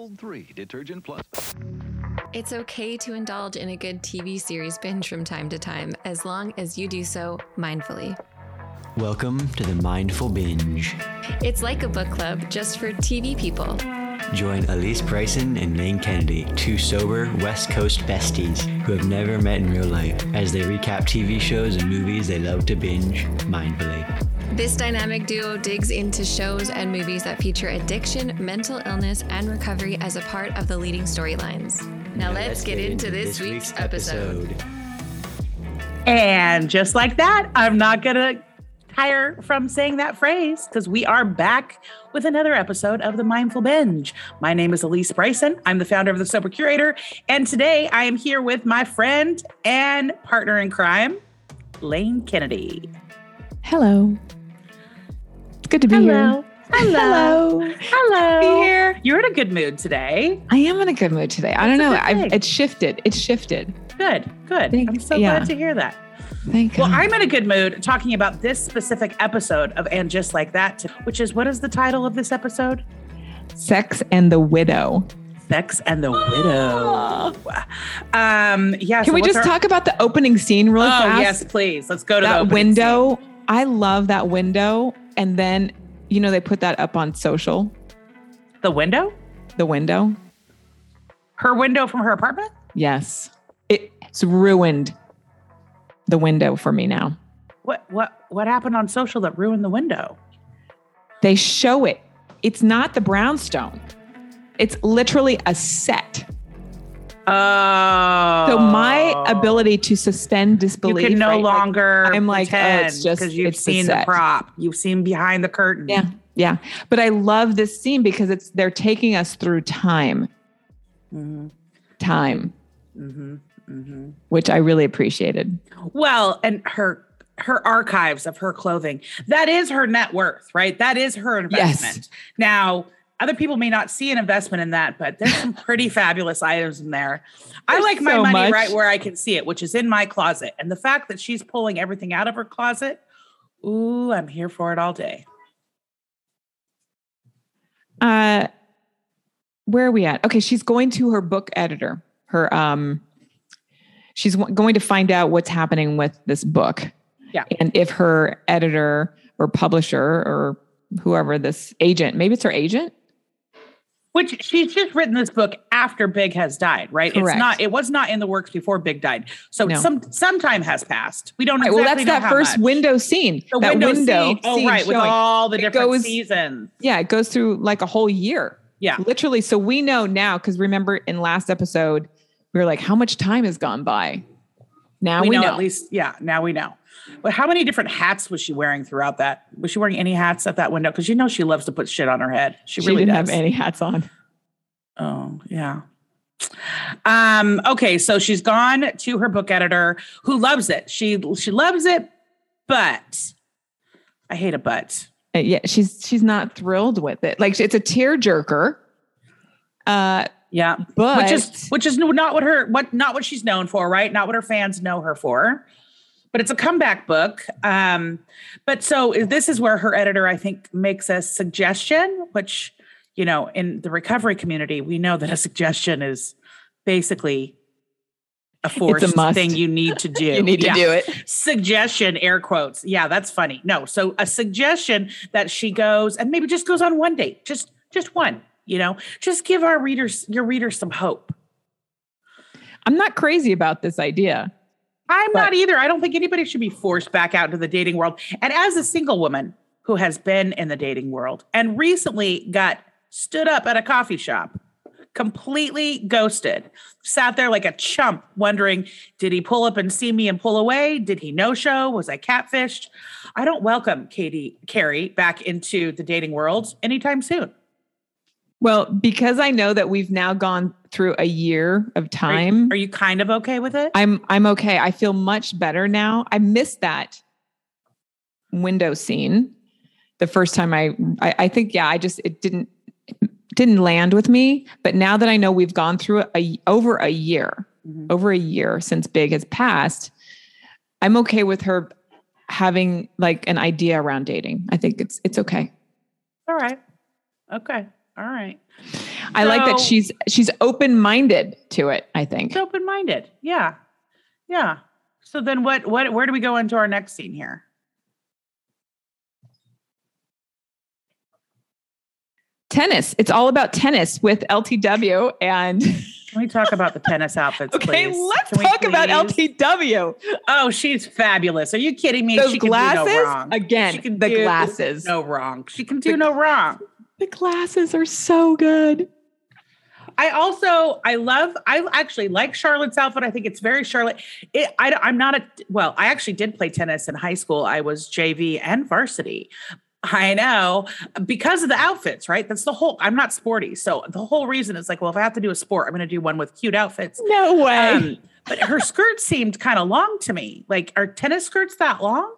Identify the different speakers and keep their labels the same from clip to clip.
Speaker 1: Bold 3 Detergent Plus.
Speaker 2: It's okay to indulge in a good TV series binge from time to time, as long as you do so mindfully.
Speaker 3: Welcome to the Mindful Binge.
Speaker 2: It's like a book club just for TV people.
Speaker 3: Join Alysse Bryson and Lane Kennedy, two sober West Coast besties who have never met in real life, as they recap TV shows and movies they love to binge mindfully.
Speaker 2: This dynamic duo digs into shows and movies that feature addiction, mental illness, and recovery as a part of the leading storylines. Now, let's, get, into, this, week's episode.
Speaker 4: And just like that, I'm not going to tire from saying that phrase because we are back with another episode of the Mindful Binge. My name is Alysse Bryson. I'm the founder of the Sober Curator. And today I am here with my friend and partner in crime, Lane Kennedy.
Speaker 5: Hello. It's good to be
Speaker 4: Hello.
Speaker 5: here.
Speaker 4: Hello.
Speaker 5: Hello.
Speaker 4: Hello.
Speaker 5: Be here.
Speaker 4: You're in a good mood today.
Speaker 5: I am in a good mood today. I don't know. I've, it's shifted. It's shifted.
Speaker 4: Good. Good.
Speaker 5: Thank-
Speaker 4: I'm so
Speaker 5: yeah.
Speaker 4: glad to hear that.
Speaker 5: Thank you.
Speaker 4: Well,
Speaker 5: God.
Speaker 4: I'm in a good mood talking about this specific episode of And Just Like That, which is what is the title of this episode?
Speaker 5: Sex and the Widow.
Speaker 4: Sex and the Widow. Um, yeah.
Speaker 5: Can
Speaker 4: so
Speaker 5: we just
Speaker 4: our-
Speaker 5: talk about the opening scene really
Speaker 4: Oh
Speaker 5: fast?
Speaker 4: yes, please. Let's go to
Speaker 5: that
Speaker 4: opening
Speaker 5: window. I love that window. And then, you know, they put that up on social.
Speaker 4: The window.
Speaker 5: The window.
Speaker 4: Her window from her apartment.
Speaker 5: Yes. It's ruined the window for me now.
Speaker 4: What what what happened on social that ruined the window?
Speaker 5: They show it. It's not the brownstone. It's literally a set.
Speaker 4: Oh.
Speaker 5: So my ability to suspend
Speaker 4: You
Speaker 5: disbelief.
Speaker 4: can no
Speaker 5: right, like,
Speaker 4: longer.
Speaker 5: I'm like, oh, it's just-
Speaker 4: because you've
Speaker 5: it's the
Speaker 4: seen the,
Speaker 5: set.
Speaker 4: prop. You've seen behind the curtain.
Speaker 5: yeah, yeah. But I love this scene because it's they're taking us through time,
Speaker 4: hmm
Speaker 5: time,
Speaker 4: hmm hmm
Speaker 5: which I really appreciated.
Speaker 4: Well, and her her archives of her clothing. That is her net worth, right? That is her investment. Now, other people may not see an investment in that, but there's some pretty fabulous items in there. I like my
Speaker 5: so
Speaker 4: money
Speaker 5: much.
Speaker 4: right where I can see it, which is in my closet. And the fact that she's pulling everything out of her closet, ooh, I'm here for it all day.
Speaker 5: Uh, where are we at? Okay, she's going to her book editor. Her um, she's w- going to find out what's happening with this book.
Speaker 4: Yeah.
Speaker 5: and if her editor or publisher or whoever this agent, maybe it's her agent.
Speaker 4: Which she's just written this book after Big has died, right?
Speaker 5: Correct.
Speaker 4: It's not. It was not in the works before Big died. So
Speaker 5: No.
Speaker 4: some some time has passed. We don't
Speaker 5: Right,
Speaker 4: exactly
Speaker 5: well, that's that first
Speaker 4: much.
Speaker 5: window scene.
Speaker 4: The
Speaker 5: that
Speaker 4: window,
Speaker 5: window.
Speaker 4: scene. Oh,
Speaker 5: scene
Speaker 4: right, with all the different
Speaker 5: goes-
Speaker 4: seasons.
Speaker 5: Yeah, it goes through like a whole year.
Speaker 4: Yeah.
Speaker 5: Literally. So we know now, because remember in last episode, we were like, how much time has gone by? Now
Speaker 4: we,
Speaker 5: we,
Speaker 4: know,
Speaker 5: know.
Speaker 4: at least. Yeah, now we know. But how many different hats was she wearing throughout that? Was she wearing any hats at that window? Because you know she loves to put shit on her head. She,
Speaker 5: she
Speaker 4: really
Speaker 5: didn't
Speaker 4: does.
Speaker 5: have any hats on.
Speaker 4: Oh, yeah. Um, okay, so she's gone to her book editor who loves it. She she loves it, but I hate a but.
Speaker 5: Uh, yeah, she's she's not thrilled with it. Like it's a tearjerker. Uh,
Speaker 4: Yeah.
Speaker 5: but
Speaker 4: which is which is not what her what not what she's known for, right? Not what her fans know her for. But it's a comeback book. Um, but so this is where her editor, I think, makes a suggestion, which you know, in the recovery community, we know that a suggestion is basically a forced thing you need to do.
Speaker 5: you need to do it.
Speaker 4: Suggestion, air quotes. Yeah, that's funny. No, so a suggestion that she goes and maybe just goes on one date, just just one. You know, just give our readers, your readers, some hope.
Speaker 5: I'm not crazy about this idea.
Speaker 4: I'm
Speaker 5: But-
Speaker 4: not either. I don't think anybody should be forced back out into the dating world. And as a single woman who has been in the dating world and recently got stood up at a coffee shop, completely ghosted, sat there like a chump, wondering, did he pull up and see me and pull away? Did he no show? Was I catfished? I don't welcome Katie Carey back into the dating world anytime soon.
Speaker 5: Well, because I know that we've now gone through a year of
Speaker 4: Are you-
Speaker 5: time,
Speaker 4: Are you kind of okay with it?
Speaker 5: I'm I'm okay. I feel much better now. I missed that window scene the first time I, I I think yeah, I just it didn't didn't land with me. But now that I know we've gone through a over a year,
Speaker 4: Mhm.
Speaker 5: over a year since Big has passed, I'm okay with her having like an idea around dating. I think it's it's okay.
Speaker 4: All right. Okay. All right.
Speaker 5: I like that she's she's open minded to it. I think.
Speaker 4: It's open minded. Yeah. Yeah. So then what what where do we go into our next scene here?
Speaker 5: tennis. It's all about tennis with LTW and.
Speaker 4: Can we talk about the tennis outfits,
Speaker 5: Okay,
Speaker 4: please?
Speaker 5: let's
Speaker 4: Can
Speaker 5: talk about? LTW.
Speaker 4: Oh, she's fabulous. Are you kidding me?
Speaker 5: Those
Speaker 4: she can do
Speaker 5: glasses
Speaker 4: no wrong.
Speaker 5: again.
Speaker 4: She can
Speaker 5: the
Speaker 4: do
Speaker 5: glasses.
Speaker 4: No wrong. She can do no wrong.
Speaker 5: The glasses are so good.
Speaker 4: I also I love I actually like Charlotte's outfit. I think it's very Charlotte. It, I, I'm not a well. I actually did play tennis in high school. I was JV and varsity. I know because of the outfits, right? That's the whole. I'm not sporty, so the whole reason is like, well, if I have to do a sport, I'm going to do one with cute outfits.
Speaker 5: No way.
Speaker 4: Um, but her skirt seemed kind of long to me. Like, are tennis skirts that long?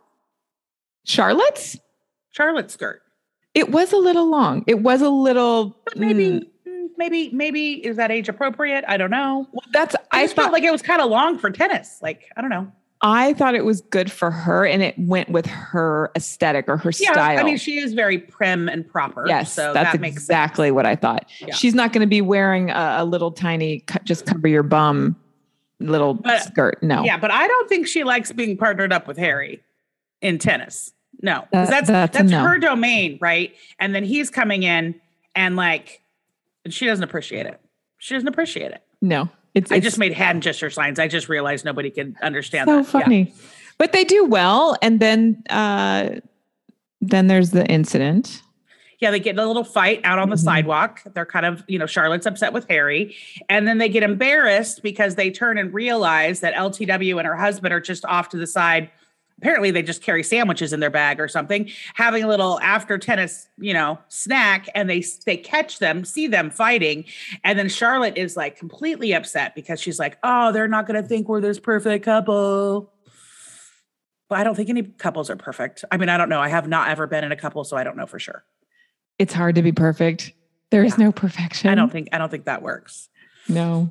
Speaker 5: Charlotte's?
Speaker 4: Charlotte's skirt,
Speaker 5: It was a little long. It was a little
Speaker 4: but maybe,
Speaker 5: mm,
Speaker 4: mm, maybe, maybe is that age appropriate? I don't know.
Speaker 5: well, that's
Speaker 4: I
Speaker 5: I
Speaker 4: just felt
Speaker 5: thought
Speaker 4: like it was kind of long for tennis. Like, I don't know.
Speaker 5: I thought it was good for her and it went with her aesthetic or her
Speaker 4: Yeah,
Speaker 5: style.
Speaker 4: I mean, she is very prim and proper.
Speaker 5: yes,
Speaker 4: so
Speaker 5: that's
Speaker 4: that makes
Speaker 5: exactly what I thought.
Speaker 4: Yeah.
Speaker 5: She's not going to be wearing a, a little tiny just cover your bum little
Speaker 4: But-
Speaker 5: skirt. No.
Speaker 4: Yeah, but I don't think she likes being partnered up with Harry in tennis. No,
Speaker 5: That-
Speaker 4: that's
Speaker 5: that's
Speaker 4: that's,
Speaker 5: no.
Speaker 4: her domain, right? And then he's coming in and like, and she doesn't appreciate it. She doesn't appreciate it.
Speaker 5: No. It's,
Speaker 4: I
Speaker 5: it's
Speaker 4: just made hand gesture signs. I just realized nobody can understand
Speaker 5: so
Speaker 4: that. Yeah.
Speaker 5: funny. But they do well and then uh then there's the incident.
Speaker 4: Yeah, they get in a little fight out on the
Speaker 5: Mhm.
Speaker 4: sidewalk. They're kind of, you know, Charlotte's upset with Harry. And then they get embarrassed because they turn and realize that LTW and her husband are just off to the side. Apparently, they just carry sandwiches in their bag or something, having a little after tennis, you know, snack. And they they catch them, see them fighting, and then Charlotte is like completely upset because she's like, "Oh, they're not going to think we're this perfect couple." But I don't think any couples are perfect. I mean, I don't know. I have not ever been in a couple, so I don't know for sure.
Speaker 5: It's hard to be perfect. There is
Speaker 4: Yeah.
Speaker 5: no perfection.
Speaker 4: I don't think I don't think that works.
Speaker 5: No.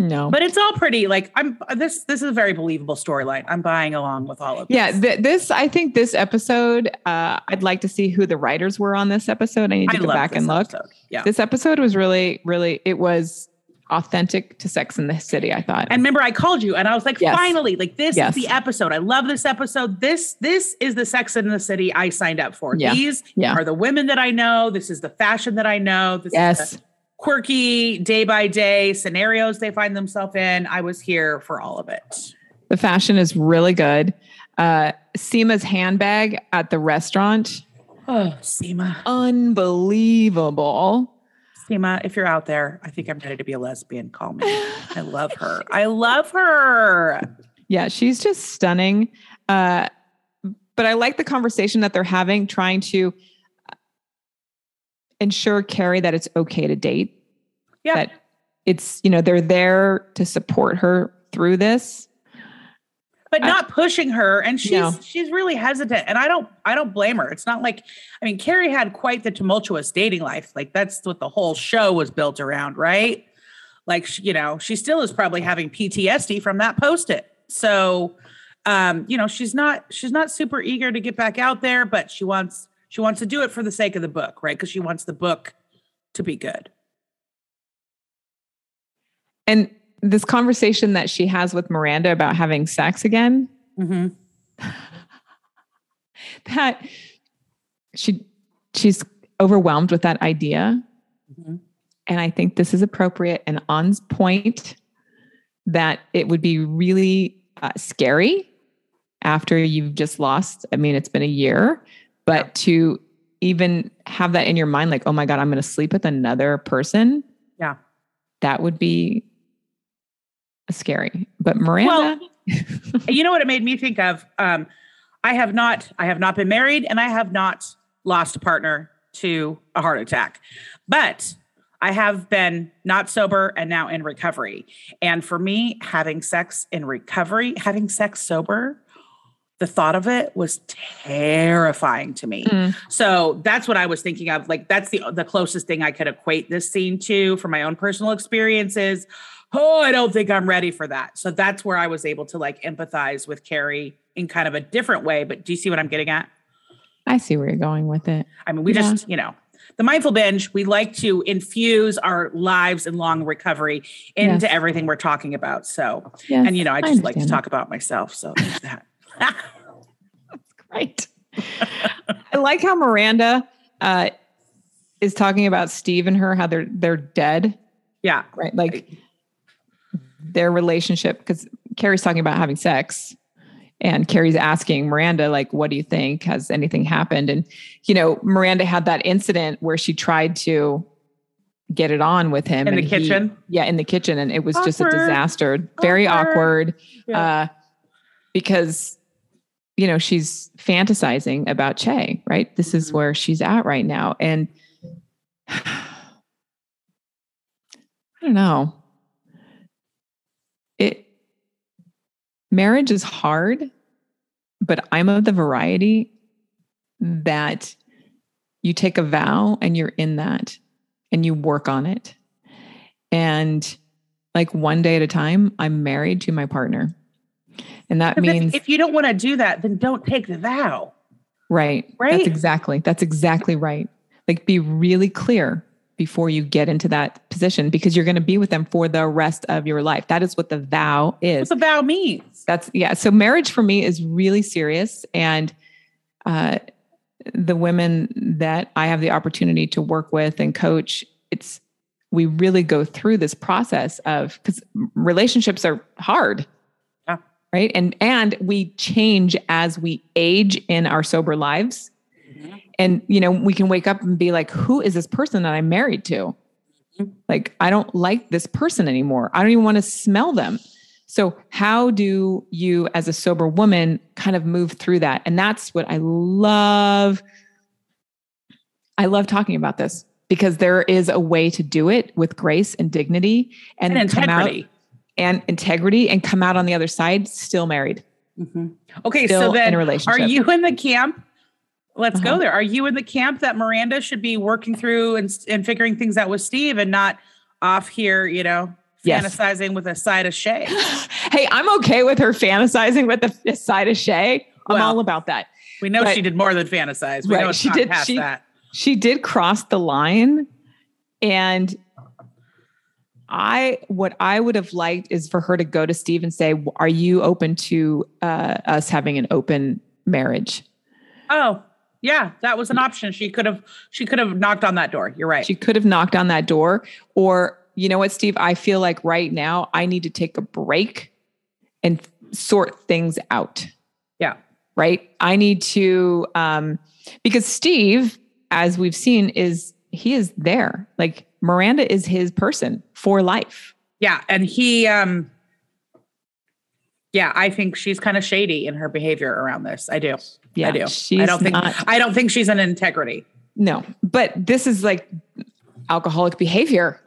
Speaker 5: No.
Speaker 4: But it's all pretty like I'm this this is a very believable storyline. I'm buying along with all of
Speaker 5: yeah,
Speaker 4: this.
Speaker 5: th- this I think this episode. Uh, I'd like to see who the writers were on this episode. I need to
Speaker 4: I
Speaker 5: go back and look.
Speaker 4: episode. Yeah.
Speaker 5: This episode was really, really. It was authentic to Sex in the City. I thought.
Speaker 4: And remember, I called you and I was like,
Speaker 5: Yes.
Speaker 4: finally, like this
Speaker 5: Yes.
Speaker 4: is the episode. I love this episode. This this is the Sex in the City I signed up for.
Speaker 5: Yeah.
Speaker 4: These
Speaker 5: Yeah.
Speaker 4: are the women that I know. This is the fashion that I know. This is
Speaker 5: yes.
Speaker 4: the quirky day by day scenarios they find themselves in. I was here for all of it.
Speaker 5: The fashion is really good. Uh, Seema's handbag at the restaurant,
Speaker 4: Oh, Seema.
Speaker 5: unbelievable.
Speaker 4: Seema, if you're out there, I think I'm ready to be a lesbian. Call me. I love her. I love her.
Speaker 5: Yeah, she's just stunning. Uh, but I like the conversation that they're having, trying to ensure Carrie that it's okay to date.
Speaker 4: Yeah.
Speaker 5: That it's, you know, they're there to support her through this.
Speaker 4: but
Speaker 5: I-
Speaker 4: not pushing her and she's
Speaker 5: No.
Speaker 4: she's really hesitant and i don't i don't blame her it's not like i mean carrie had quite the tumultuous dating life like that's what the whole show was built around right like you know she still is probably having ptsd from that post it so um you know she's not she's not super eager to get back out there but she wants she wants to do it for the sake of the book right because she wants the book to be good
Speaker 5: And this conversation that she has with Miranda about having sex again,
Speaker 4: mm-hmm.
Speaker 5: that she she's overwhelmed with that idea.
Speaker 4: Mhm.
Speaker 5: And I think this is appropriate and on point that it would be really uh, scary after you've just lost. I mean, it's been a year, but
Speaker 4: Yeah.
Speaker 5: to even have that in your mind, like, oh my God, I'm going to sleep with another person.
Speaker 4: Yeah.
Speaker 5: That would be scary. But Miranda,
Speaker 4: you know what it made me think of um i have not i have not been married and i have not lost a partner to a heart attack but i have been not sober and now in recovery and for me having sex in recovery having sex sober the thought of it was terrifying to me
Speaker 5: Mm.
Speaker 4: so that's what I was thinking of. Like that's the the closest thing I could equate this scene to from my own personal experiences. Oh, I don't think I'm ready for that. So that's where I was able to like empathize with Carrie in kind of a different way. But do you see what I'm getting at?
Speaker 5: I see where you're going with it.
Speaker 4: I mean, we
Speaker 5: Yeah.
Speaker 4: just, you know, the mindful binge, we like to infuse our lives and long recovery into
Speaker 5: Yes.
Speaker 4: everything we're talking about. So,
Speaker 5: Yes,
Speaker 4: and you know, I just like to talk about myself. So that.
Speaker 5: that. Right. I like how Miranda uh, is talking about Steve and her, how they're they're dead.
Speaker 4: yeah.
Speaker 5: right? Like their relationship, because Carrie's talking about having sex, and Carrie's asking Miranda, like, "What do you think? Has anything happened?" And you know, Miranda had that incident where she tried to get it on with him
Speaker 4: In the
Speaker 5: and he-
Speaker 4: kitchen?
Speaker 5: yeah, in the kitchen, and it was just a disaster. Very
Speaker 4: Awkward.
Speaker 5: awkward,
Speaker 4: Yeah.
Speaker 5: uh, because you know she's fantasizing about Che, right? This is
Speaker 4: Mhm.
Speaker 5: where she's at right now, and I don't know. It marriage is hard, but I'm of the variety that you take a vow and you're in that and you work on it. And like one day at a time, I'm married to my partner. And that
Speaker 4: if-
Speaker 5: means
Speaker 4: if you don't want to do that, then don't take the vow.
Speaker 5: Right.
Speaker 4: Right?
Speaker 5: That's exactly. That's exactly right. Like be really clear before you get into that position because you're going to be with them for the rest of your life. That is what the vow is.
Speaker 4: What the vow means.
Speaker 5: That's yeah. So marriage for me is really serious and uh the women that I have the opportunity to work with and coach, it's we really go through this process of cuz relationships are hard. Right? And and we change as we age in our sober lives. And you know, we can wake up and be like, who is this person that I'm married to?
Speaker 4: Mhm.
Speaker 5: Like, I don't like this person anymore. I don't even want to smell them. So, how do you, as a sober woman, kind of move through that? And that's what I love. I love talking about this because there is a way to do it with grace and dignity and,
Speaker 4: And
Speaker 5: come out
Speaker 4: integrity.
Speaker 5: And integrity and come out on the other side still married.
Speaker 4: Mhm. Okay,
Speaker 5: Still
Speaker 4: so
Speaker 5: in
Speaker 4: then
Speaker 5: a
Speaker 4: are you in the camp? Let's
Speaker 5: Uh-huh.
Speaker 4: go there. Are you in the camp that Miranda should be working through and, and figuring things out with Steve and not off here, you know,
Speaker 5: Yes.
Speaker 4: fantasizing with a side of Che?
Speaker 5: hey, I'm okay with her fantasizing with a, side of Che. I'm
Speaker 4: Well,
Speaker 5: all about that.
Speaker 4: We know
Speaker 5: Right.
Speaker 4: she did more than fantasize. We
Speaker 5: Right, she did- she-
Speaker 4: that.
Speaker 5: she did cross the line and i what i would have liked is for her to go to steve and say are you open to uh, us having an open marriage
Speaker 4: Oh, yeah, that was an option. She could have she could have knocked on that door. You're right.
Speaker 5: she could have knocked on that door or you know what steve i feel like right now i need to take a break and sort things out
Speaker 4: yeah.
Speaker 5: right i need to um because steve as we've seen is he is there like miranda is his person for life
Speaker 4: Yeah, and he um yeah, I think she's kind of shady in her behavior around this. I do.
Speaker 5: Yeah,
Speaker 4: I do.
Speaker 5: she's
Speaker 4: I don't think
Speaker 5: not-
Speaker 4: I don't think she's an integrity.
Speaker 5: no but this is like alcoholic behavior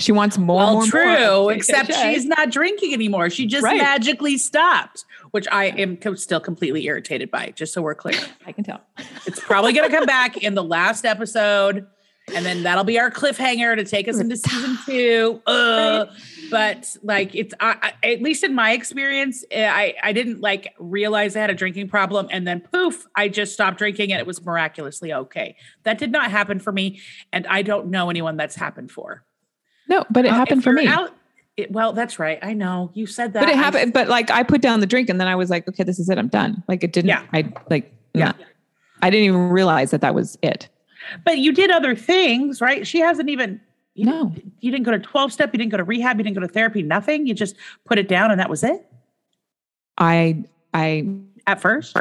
Speaker 5: she wants more
Speaker 4: Well,
Speaker 5: more
Speaker 4: true,
Speaker 5: more.
Speaker 4: except
Speaker 5: Okay.
Speaker 4: she's not drinking anymore. She just
Speaker 5: Right.
Speaker 4: magically stopped, which I am still completely irritated by, just so we're clear.
Speaker 5: i can tell
Speaker 4: It's probably going to come back in the last episode, and then that'll be our cliffhanger to take us into season two. Uh, but like, it's I, I, at least in my experience, eh, I I didn't like realize I had a drinking problem, and then poof, I just stopped drinking, and it was miraculously okay. That did not happen for me, and I don't know anyone that's happened for.
Speaker 5: no but it
Speaker 4: Uh,
Speaker 5: happened for me
Speaker 4: out- it- well, that's right. I know you said that.
Speaker 5: but it happened but like i put down the drink and then i was like okay this is it i'm done like it didn't
Speaker 4: Yeah.
Speaker 5: i like
Speaker 4: Yeah.
Speaker 5: yeah i didn't even realize that that was it
Speaker 4: But you did other things, right? She hasn't even. You
Speaker 5: No.
Speaker 4: Didn't, you didn't go to 12 step. You didn't go to rehab. You didn't go to therapy. Nothing. You just put it down and that was it
Speaker 5: i i
Speaker 4: at first.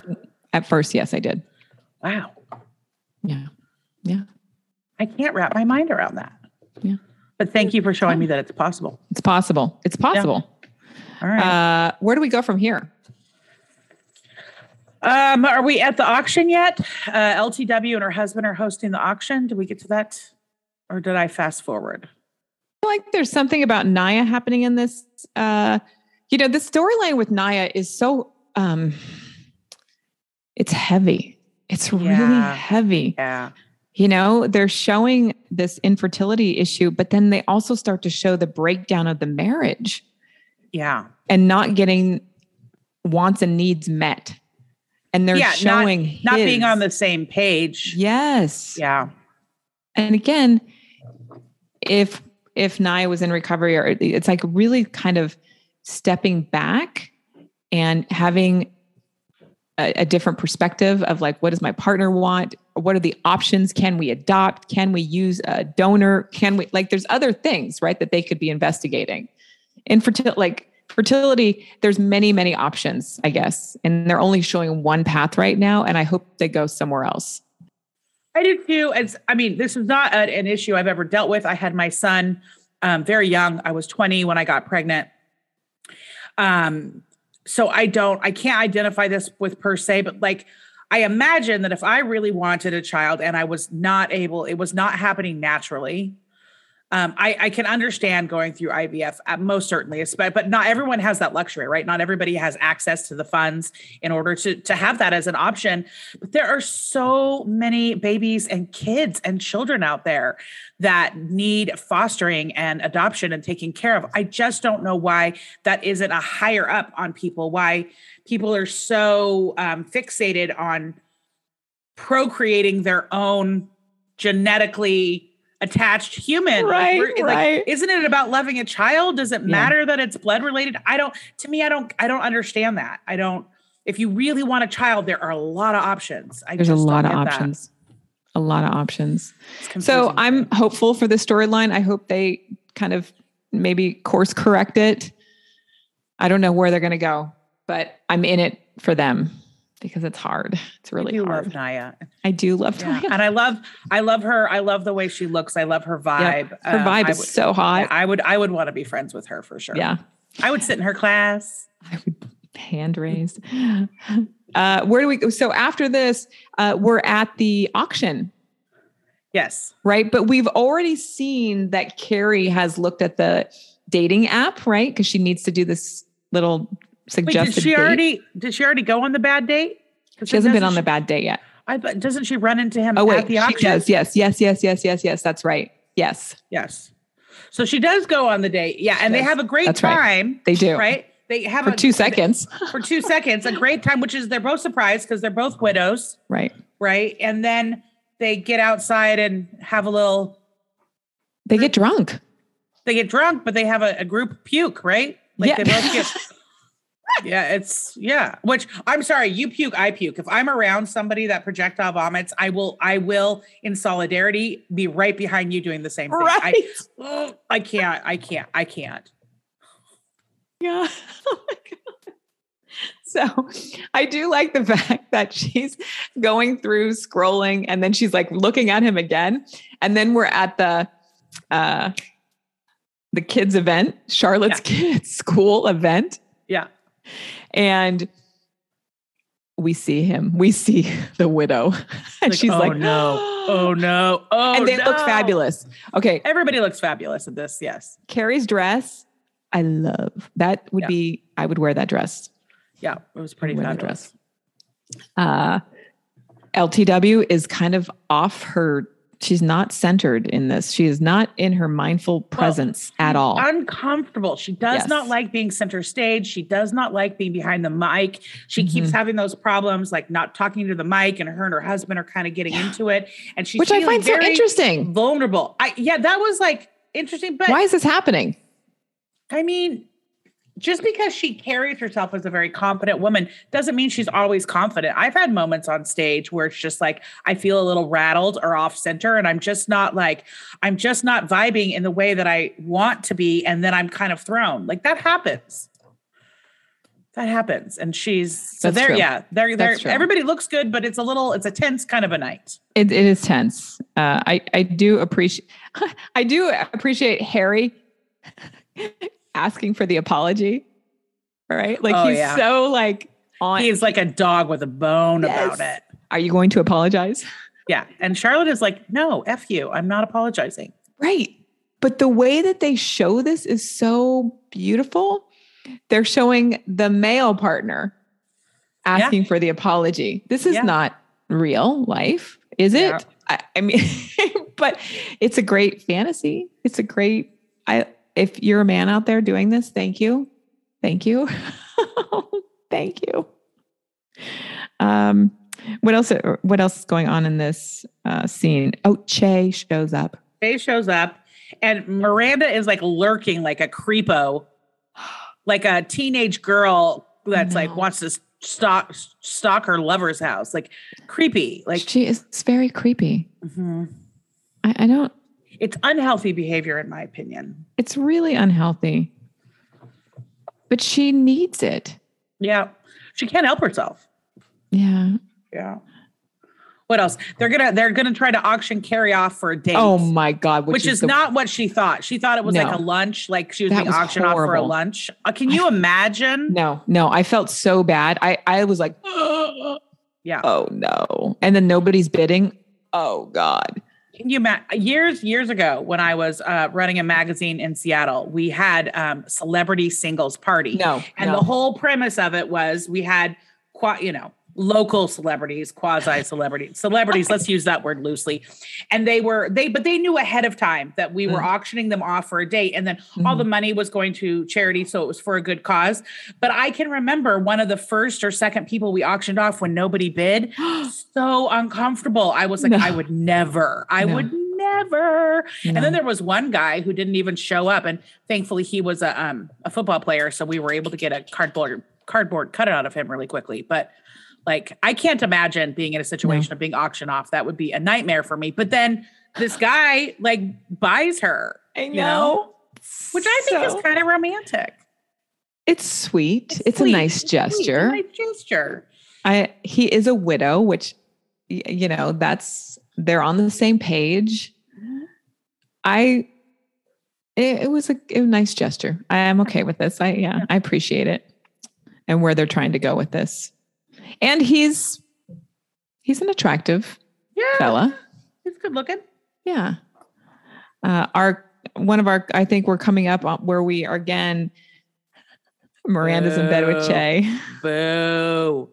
Speaker 5: at first yes i did
Speaker 4: Wow.
Speaker 5: yeah yeah
Speaker 4: I can't wrap my mind around that.
Speaker 5: Yeah.
Speaker 4: But thank you for showing me that it's possible.
Speaker 5: it's possible it's possible
Speaker 4: All right.
Speaker 5: uh where do we go from here
Speaker 4: um, are we at the auction yet? Uh, LTW and her husband are hosting the auction. Did we get to that? Or did I fast forward?
Speaker 5: feel like there's something about Nya happening in this. Uh, you know, the storyline with Nya is so um, it's heavy. It's really
Speaker 4: Yeah.
Speaker 5: heavy.
Speaker 4: Yeah.
Speaker 5: You know, they're showing this infertility issue, but then they also start to show the breakdown of the marriage
Speaker 4: Yeah.
Speaker 5: and not getting wants and needs met. And they're
Speaker 4: Yeah, not-
Speaker 5: showing
Speaker 4: Not being
Speaker 5: his.
Speaker 4: on the same page.
Speaker 5: yes,
Speaker 4: Yeah.
Speaker 5: and again, if if Nya was in recovery, or it's like really kind of stepping back and having a, a, different perspective of like what does my partner want what are the options can we adopt can we use a donor can we like there's other things right that they could be investigating infertility like fertility there's many many options i guess. And they're only showing one path right now and i hope they go somewhere else.
Speaker 4: I do too. As i mean this is not an issue i've ever dealt with. I had my son um, very young. I was 20 when i got pregnant. Um, so I don't, I can't identify this with per se, but like I imagine that if I really wanted a child and I was not able, it was not happening naturally. Um, I, I can understand going through IVF, uh, most certainly, but not everyone has that luxury, right? Not everybody has access to the funds in order to to have that as an option. But there are so many babies and kids and children out there that need fostering and adoption and taking care of. I just don't know why that isn't a higher up on people. Why people are so um, fixated on procreating their own genetically attached human.
Speaker 5: Right, like, right.
Speaker 4: Like, isn't it about loving a child? Does it matter yeah. that it's blood related? I don't. To me, I don't. I don't understand that. I don't. If you really want a child, there are a lot of options. I
Speaker 5: There's a lot of options. That. A lot of options. So I'm hopeful for the storyline. I hope they kind of maybe course correct it. I don't know where they're going to go, but I'm in it for them because it's hard. It's really
Speaker 4: I do
Speaker 5: hard.
Speaker 4: love Nya.
Speaker 5: I do love
Speaker 4: yeah. Nya. And I love I love her. I love the way she looks. I love her vibe. Yep.
Speaker 5: Her uh, vibe is would, so hot.
Speaker 4: I would I would want to be friends with her for sure.
Speaker 5: Yeah.
Speaker 4: I would sit in her class.
Speaker 5: I would hand raised. uh, where do we go? So after this, uh, we're at the auction.
Speaker 4: Yes.
Speaker 5: Right. But we've already seen that Carrie has looked at the dating app, right? Because she needs to do this little suggested. Wait,
Speaker 4: did she
Speaker 5: date.
Speaker 4: already? Did she already go on the bad date?
Speaker 5: She hasn't been on the bad date yet.
Speaker 4: I doesn't she run into him?
Speaker 5: Oh wait, she does. Yes, yes, yes, yes, yes, yes. That's right. Yes,
Speaker 4: yes. So she does go on the date. Yeah, and they have a great That's time.
Speaker 5: Right. They do.
Speaker 4: Right. They have
Speaker 5: for a, two seconds.
Speaker 4: for two seconds, a great time, which is they're both surprised because they're both widows.
Speaker 5: Right.
Speaker 4: Right. And then they get outside and have a little.
Speaker 5: They get drunk.
Speaker 4: They get drunk, but they have a, a group puke, right? Like yeah. they both get yeah, it's yeah. Which I'm sorry, you puke, I puke. If I'm around somebody that projectile vomits, I will, I will, in solidarity, be right behind you doing the same thing.
Speaker 5: Right.
Speaker 4: I, I can't, I can't, I can't.
Speaker 5: Yeah. Oh my god. So I do like the fact that she's going through scrolling and then she's like looking at him again. And then we're at the uh the kids event, Charlotte's yeah. kids school event.
Speaker 4: Yeah.
Speaker 5: And we see him. We see the widow. and like, she's
Speaker 4: oh,
Speaker 5: like,
Speaker 4: no. Oh no. Oh
Speaker 5: And they
Speaker 4: no.
Speaker 5: look fabulous. Okay.
Speaker 4: Everybody looks fabulous at this. Yes.
Speaker 5: Carrie's dress, I love. That would yeah. be, I would wear that dress.
Speaker 4: Yeah, it was pretty fabulous.
Speaker 5: Uh LTW is kind of off her she's not centered in this. She is not in her mindful presence well, at all.
Speaker 4: Uncomfortable. She does yes. not like being center stage. She does not like being behind the mic. She mm-hmm. keeps having those problems, like not talking to the mic, and her and her husband are kind of getting yeah. into it. And she's
Speaker 5: which I find so interesting,
Speaker 4: vulnerable. I yeah, that was like interesting. But
Speaker 5: why is this happening?
Speaker 4: I mean, just because she carries herself as a very confident woman doesn't mean she's always confident. I've had moments on stage where it's just like I feel a little rattled or off center and I'm just not like I'm just not vibing in the way that I want to be and then I'm kind of thrown. Like that happens. That happens. And she's so there yeah, there there everybody looks good but it's a little it's a tense kind of a night.
Speaker 5: It, it is tense. Uh, I I do appreciate I do appreciate Harry asking for the apology. Right? Like oh, he's yeah. so like
Speaker 4: on He's like a dog with a bone yes. about it.
Speaker 5: Are you going to apologize?
Speaker 4: Yeah. And Charlotte is like, no, F you. I'm not apologizing.
Speaker 5: Right. But the way that they show this is so beautiful. They're showing the male partner asking yeah. for the apology. This is yeah. not real life, is it? Yeah. I, I mean, but it's a great fantasy. It's a great, I, if you're a man out there doing this, thank you. Thank you. thank you. Um, What else? What else is going on in this uh, scene? Oh, Che shows up.
Speaker 4: Che shows up, and Miranda is like lurking like a creepo, like a teenage girl that's like
Speaker 5: No.
Speaker 4: wants to stalk stalk her lover's house. Like creepy. Like
Speaker 5: she is very creepy.
Speaker 4: mhm.
Speaker 5: I, I don't.
Speaker 4: It's unhealthy behavior, in my opinion.
Speaker 5: It's really unhealthy. But she needs it.
Speaker 4: Yeah, she can't help herself.
Speaker 5: Yeah.
Speaker 4: Yeah. What else? They're gonna they're gonna try to auction Carrie off for a date.
Speaker 5: Oh my God.
Speaker 4: which, is,
Speaker 5: the-
Speaker 4: not what she thought. She thought it was like a lunch, like she was
Speaker 5: That
Speaker 4: being auctioned off for a lunch. Uh, can you imagine?
Speaker 5: No, no. I felt so bad. I I was like,
Speaker 4: Yeah.
Speaker 5: oh no. And then nobody's bidding. Oh God.
Speaker 4: Can you ma- years years ago when I was uh, running a magazine in Seattle, we had um, celebrity singles party,
Speaker 5: No.
Speaker 4: and
Speaker 5: no.
Speaker 4: the whole premise of it was we had, quite you know, local celebrities, quasi celebrities, celebrities. let's use that word loosely, and they were they, but they knew ahead of time that we were
Speaker 5: Mm.
Speaker 4: auctioning them off for a date, and then all
Speaker 5: Mhm.
Speaker 4: the money was going to charity, so it was for a good cause. But I can remember one of the first or second people we auctioned off when nobody bid so uncomfortable. I was like,
Speaker 5: No.
Speaker 4: I would never, I
Speaker 5: No.
Speaker 4: would never. And then there was one guy who didn't even show up, and thankfully he was a um a football player, so we were able to get a cardboard cardboard cut out of him really quickly. But like, I can't imagine being in a situation of being auctioned off. That would be a nightmare for me. But then this guy like buys her,
Speaker 5: I
Speaker 4: you know, which I think
Speaker 5: So-
Speaker 4: is kind of romantic.
Speaker 5: It's sweet. It's,
Speaker 4: sweet.
Speaker 5: a nice
Speaker 4: It's
Speaker 5: gesture.
Speaker 4: nice gesture.
Speaker 5: I he is a widow, which you know, that's they're on the same page. Mm-hmm. I it, it was a, a nice gesture. I am okay with this. I yeah, I appreciate it. And where they're trying to go with this. And he's he's an attractive
Speaker 4: Yeah,
Speaker 5: fella.
Speaker 4: he's good looking.
Speaker 5: Yeah. Uh, our one of our I think we're coming up on where we are again Miranda's in bed with
Speaker 4: Boo.
Speaker 5: Che.
Speaker 4: Boo.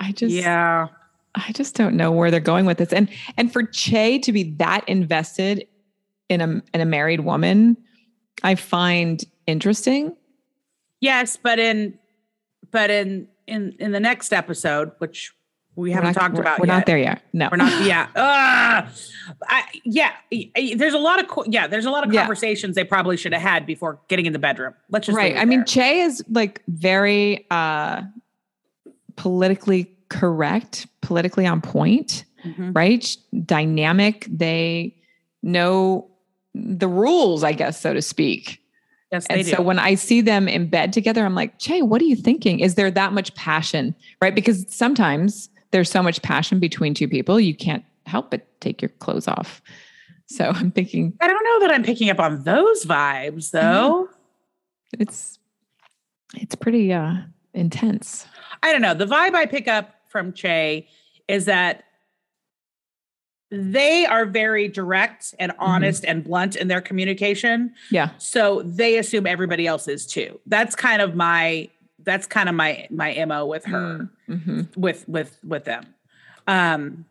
Speaker 5: I just
Speaker 4: yeah.
Speaker 5: I just don't know where they're going with this. And and for Che to be that invested in a in a married woman, I find interesting.
Speaker 4: Yes, but in but in in in the next episode, which we
Speaker 5: We're
Speaker 4: haven't
Speaker 5: not-
Speaker 4: talked
Speaker 5: we're-
Speaker 4: about
Speaker 5: We're
Speaker 4: yet.
Speaker 5: not there yet. No.
Speaker 4: We're not. Yeah. Ugh. I, yeah. There's a lot of co- yeah. There's a lot of
Speaker 5: Yeah.
Speaker 4: conversations they probably should have had before getting in the bedroom. Let's just
Speaker 5: right. I mean. Che is like very uh politically correct, politically on point,
Speaker 4: Mhm.
Speaker 5: right? Dynamic. They know the rules, I guess, so to speak.
Speaker 4: Yes, they
Speaker 5: And
Speaker 4: do.
Speaker 5: so when I see them in bed together, I'm like, Che, what are you thinking? Is there that much passion? Right? Because sometimes there's so much passion between two people, you can't help but take your clothes off. So I'm thinking
Speaker 4: I don't know that I'm picking up on those vibes though.
Speaker 5: it's it's pretty uh intense.
Speaker 4: I don't know. The vibe I pick up from Che is that they are very direct and
Speaker 5: Mm-hmm.
Speaker 4: honest and blunt in their communication.
Speaker 5: Yeah.
Speaker 4: So they assume everybody else is too. That's kind of my that's kind of my my MO with her
Speaker 5: hmm
Speaker 4: with with with them. Um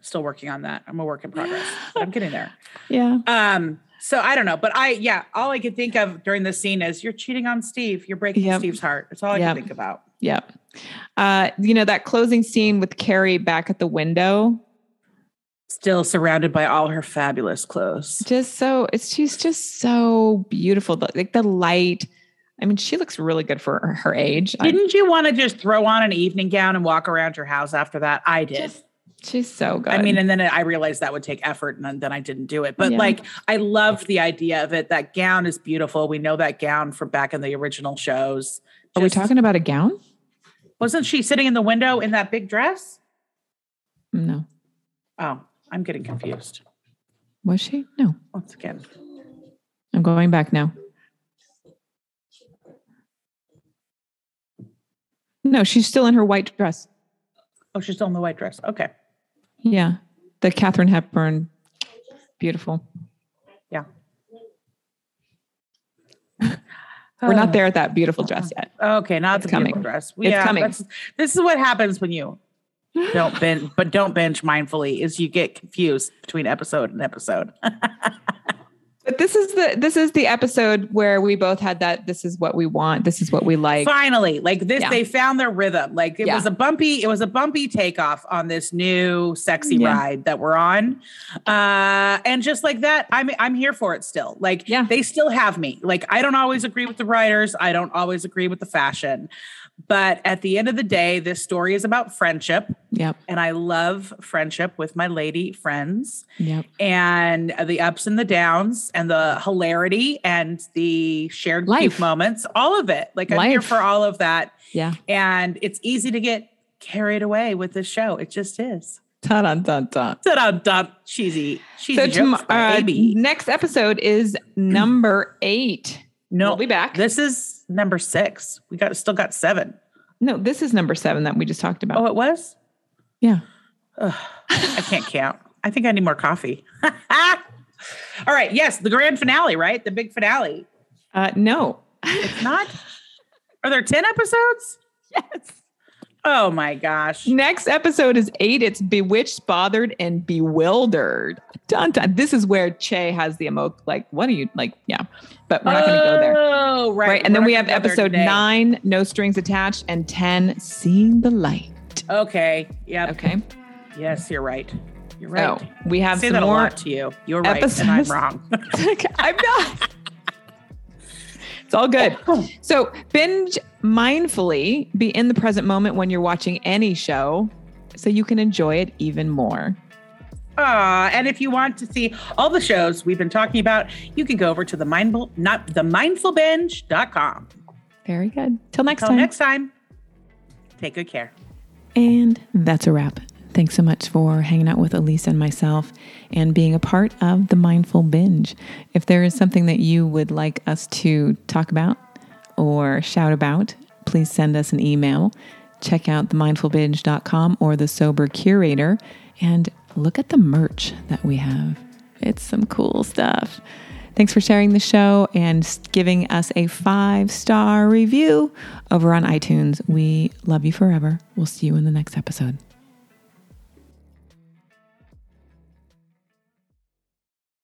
Speaker 4: still working on that. I'm a work in progress. I'm getting there.
Speaker 5: Yeah.
Speaker 4: Um so I don't know, but I yeah, all I could think of during this scene is you're cheating on Steve. You're breaking
Speaker 5: Yep.
Speaker 4: Steve's heart. That's all I
Speaker 5: Yep.
Speaker 4: can think about.
Speaker 5: Yeah. Uh, you know, that closing scene with Carrie back at the window.
Speaker 4: Still surrounded by all her fabulous clothes.
Speaker 5: Just so it's she's just so beautiful. Like the light. I mean, she looks really good for her, her age.
Speaker 4: Didn't you want to just throw on an evening gown and walk around your house after that? I did.
Speaker 5: Just- she's so good.
Speaker 4: I mean, and then I realized that would take effort, and then, then I didn't do it. But
Speaker 5: Yeah.
Speaker 4: like, I loved the idea of it. That gown is beautiful. We know that gown from back in the original shows.
Speaker 5: are we talking about a gown?
Speaker 4: Wasn't she sitting in the window in that big dress?
Speaker 5: No.
Speaker 4: Oh, I'm getting confused.
Speaker 5: Was she? No.
Speaker 4: Once again,
Speaker 5: I'm going back now. No, she's still in her white dress.
Speaker 4: oh, she's still in the white dress. Okay,
Speaker 5: Yeah. The Katharine Hepburn. Beautiful.
Speaker 4: yeah.
Speaker 5: We're not uh, there at that beautiful uh-uh. dress yet.
Speaker 4: Okay, not
Speaker 5: It's
Speaker 4: the beautiful
Speaker 5: coming.
Speaker 4: dress.
Speaker 5: It's coming.
Speaker 4: This is what happens when you don't binge, but don't binge mindfully. Is you get confused between episode and episode.
Speaker 5: But this is the this is the episode where we both had that this is what we want, this is what we like.
Speaker 4: Finally, like this,
Speaker 5: Yeah.
Speaker 4: they found their rhythm. Like it
Speaker 5: Yeah.
Speaker 4: was a bumpy, it was a bumpy takeoff on this new sexy
Speaker 5: Yeah.
Speaker 4: ride that we're on. Uh, and just like that, I'm I'm here for it still. Like
Speaker 5: Yeah.
Speaker 4: they still have me. Like I don't always agree with the writers, I don't always agree with the fashion. But at the end of the day, this story is about friendship.
Speaker 5: Yep.
Speaker 4: And I love friendship with my lady friends
Speaker 5: Yep.
Speaker 4: and the ups and the downs and the hilarity and the shared
Speaker 5: Life.
Speaker 4: moments, all of it. Like I'm here for all of that.
Speaker 5: Yeah.
Speaker 4: And it's easy to get carried away with this show. It just is.
Speaker 5: Ta dun dun dun.
Speaker 4: Ta-da, da, cheesy, cheesy
Speaker 5: So
Speaker 4: jokes
Speaker 5: tom- uh, next episode is number eight.
Speaker 4: No,
Speaker 5: we'll be back.
Speaker 4: This is number six. We got still got seven.
Speaker 5: No, this is number seven that we just talked about.
Speaker 4: Oh, it was?
Speaker 5: yeah.
Speaker 4: I can't count. I think I need more coffee. all right. Yes, the grand finale, right? The big finale.
Speaker 5: Uh, no.
Speaker 4: It's not? Are there 10 episodes?
Speaker 5: yes.
Speaker 4: Oh my gosh.
Speaker 5: Next episode is eight. It's bewitched, bothered, and bewildered. Dun, dun. This is where Che has the emo. Like, what are you like? Yeah, but we're not going to go there.
Speaker 4: Oh, right.
Speaker 5: Right. And then we have
Speaker 4: gonna go there
Speaker 5: episode nine, no strings attached, and 10, seeing the light.
Speaker 4: Okay. Yeah.
Speaker 5: Okay.
Speaker 4: Yes, you're right. You're oh, right.
Speaker 5: Oh, we
Speaker 4: I
Speaker 5: have
Speaker 4: say
Speaker 5: some
Speaker 4: that a lot to you. You're right. And I'm wrong.
Speaker 5: I'm not. It's all good. So binge mindfully, be in the present moment when you're watching any show so you can enjoy it even more.
Speaker 4: Uh, and if you want to see all the shows we've been talking about, you can go over to the mindful not the mindfulbinge.com.
Speaker 5: Very good. Till next
Speaker 4: Until
Speaker 5: time.
Speaker 4: next time, take good care.
Speaker 5: And that's a wrap. Thanks so much for hanging out with Alysse and myself and being a part of the Mindful Binge. If there is something that you would like us to talk about or shout about, please send us an email. Check out themindfulbinge.com or the Sober Curator and look at the merch that we have. It's some cool stuff. Thanks for sharing the show and giving us a five star review over on iTunes. We love you forever. We'll see you in the next episode.